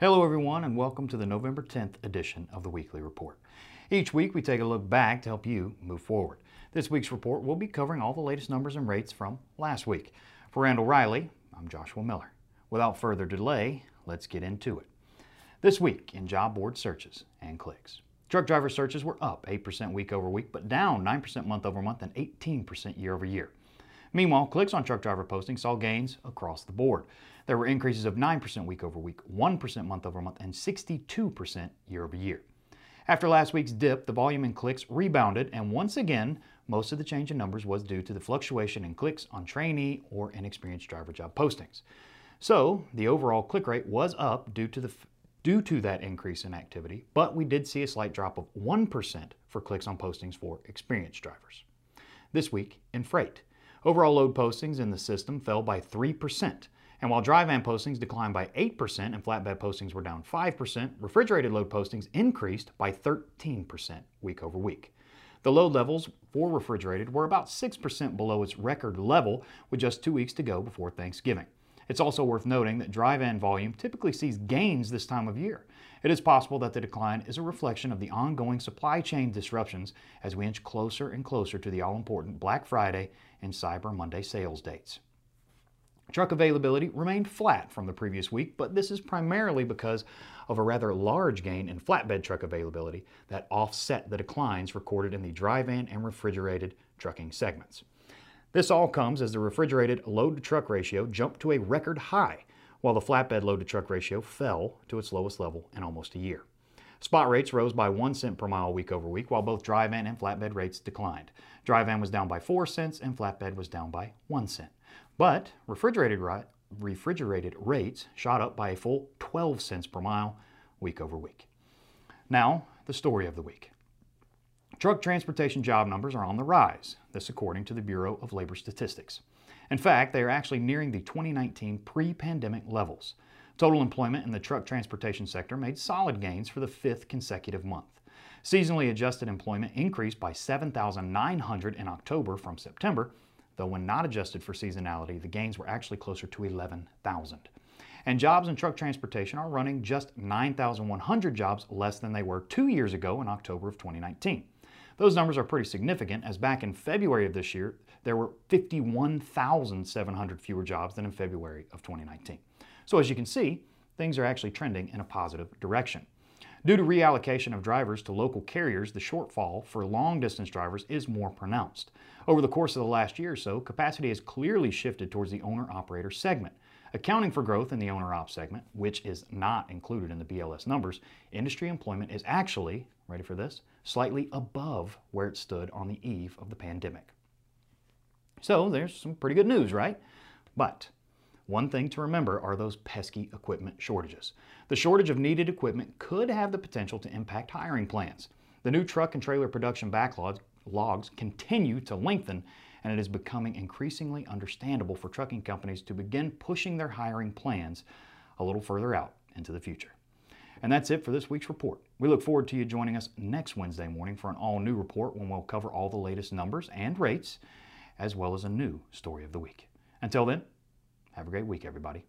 Hello, everyone, and welcome to the November 10th edition of the Weekly Report. Each week, we take a look back to help you move forward. This week's report will be covering all the latest numbers and rates from last week. For Randall Reilly, I'm Joshua Miller. Without further delay, let's get into it. This week in job board searches and clicks. Truck driver searches were up 8% week over week, but down 9% month over month and 18% year over year. Meanwhile, clicks on truck driver postings saw gains across the board. There were increases of 9% week over week, 1% month over month, and 62% year over year. After last week's dip, the volume in clicks rebounded, and once again, most of the change in numbers was due to the fluctuation in clicks on trainee or inexperienced driver job postings. So, the overall click rate was up due to the due to that increase in activity, but we did see a slight drop of 1% for clicks on postings for experienced drivers. This week in freight, overall load postings in the system fell by 3%, and while dry van postings declined by 8% and flatbed postings were down 5%, refrigerated load postings increased by 13% week over week. The load levels for refrigerated were about 6% below its record level with just two weeks to go before Thanksgiving. It's also worth noting that dry van volume typically sees gains this time of year. It is possible that the decline is a reflection of the ongoing supply chain disruptions as we inch closer and closer to the all important Black Friday and Cyber Monday sales dates. Truck availability remained flat from the previous week, but this is primarily because of a rather large gain in flatbed truck availability that offset the declines recorded in the dry van and refrigerated trucking segments. This all comes as the refrigerated load to truck ratio jumped to a record high, while the flatbed load to truck ratio fell to its lowest level in almost a year. Spot rates rose by 1 cent per mile week over week, while both dry van and flatbed rates declined. Dry van was down by 4 cents and flatbed was down by 1 cent. But refrigerated, refrigerated rates shot up by a full 12 cents per mile week over week. Now, the story of the week. Truck transportation job numbers are on the rise, this according to the Bureau of Labor Statistics. In fact, they are actually nearing the 2019 pre pandemic levels. Total employment in the truck transportation sector made solid gains for the fifth consecutive month. Seasonally adjusted employment increased by 7,900 in October from September, though when not adjusted for seasonality, the gains were actually closer to 11,000. And jobs in truck transportation are running just 9,100 jobs less than they were two years ago in October of 2019. Those numbers are pretty significant as back in February of this year, there were 51,700 fewer jobs than in February of 2019. So as you can see, things are actually trending in a positive direction. Due to reallocation of drivers to local carriers, the shortfall for long distance drivers is more pronounced. Over the course of the last year or so, capacity has clearly shifted towards the owner operator segment. Accounting for growth in the owner op segment, which is not included in the BLS numbers, industry employment is actually, ready for this, slightly above where it stood on the eve of the pandemic. So there's some pretty good news, right? But one thing to remember are those pesky equipment shortages. The shortage of needed equipment could have the potential to impact hiring plans. The new truck and trailer production backlogs logs continue to lengthen and it is becoming increasingly understandable for trucking companies to begin pushing their hiring plans a little further out into the future. And that's it for this week's report. We look forward to you joining us next Wednesday morning for an all new report when we'll cover all the latest numbers and rates, as well as a new story of the week. Until then, have a great week, everybody.